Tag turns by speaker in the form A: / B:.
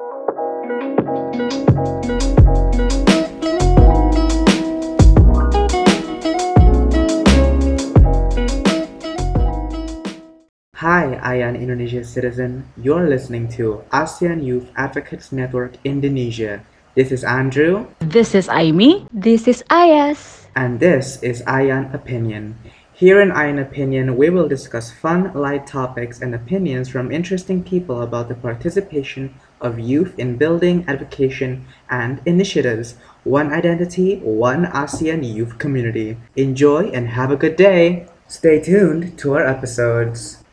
A: Hi, I am Indonesia citizen. You're listening to ASEAN Youth Advocates Network Indonesia. This is Andrew,
B: This is Aimi.
C: This is Ayas.
A: and this is Ayan Opinion. Here in Ayan Opinion, we will discuss fun, light topics and opinions from interesting people about the participation of youth in building, advocation, and initiatives. One identity, one ASEAN youth community. Enjoy and have a good day. Stay tuned to our episodes.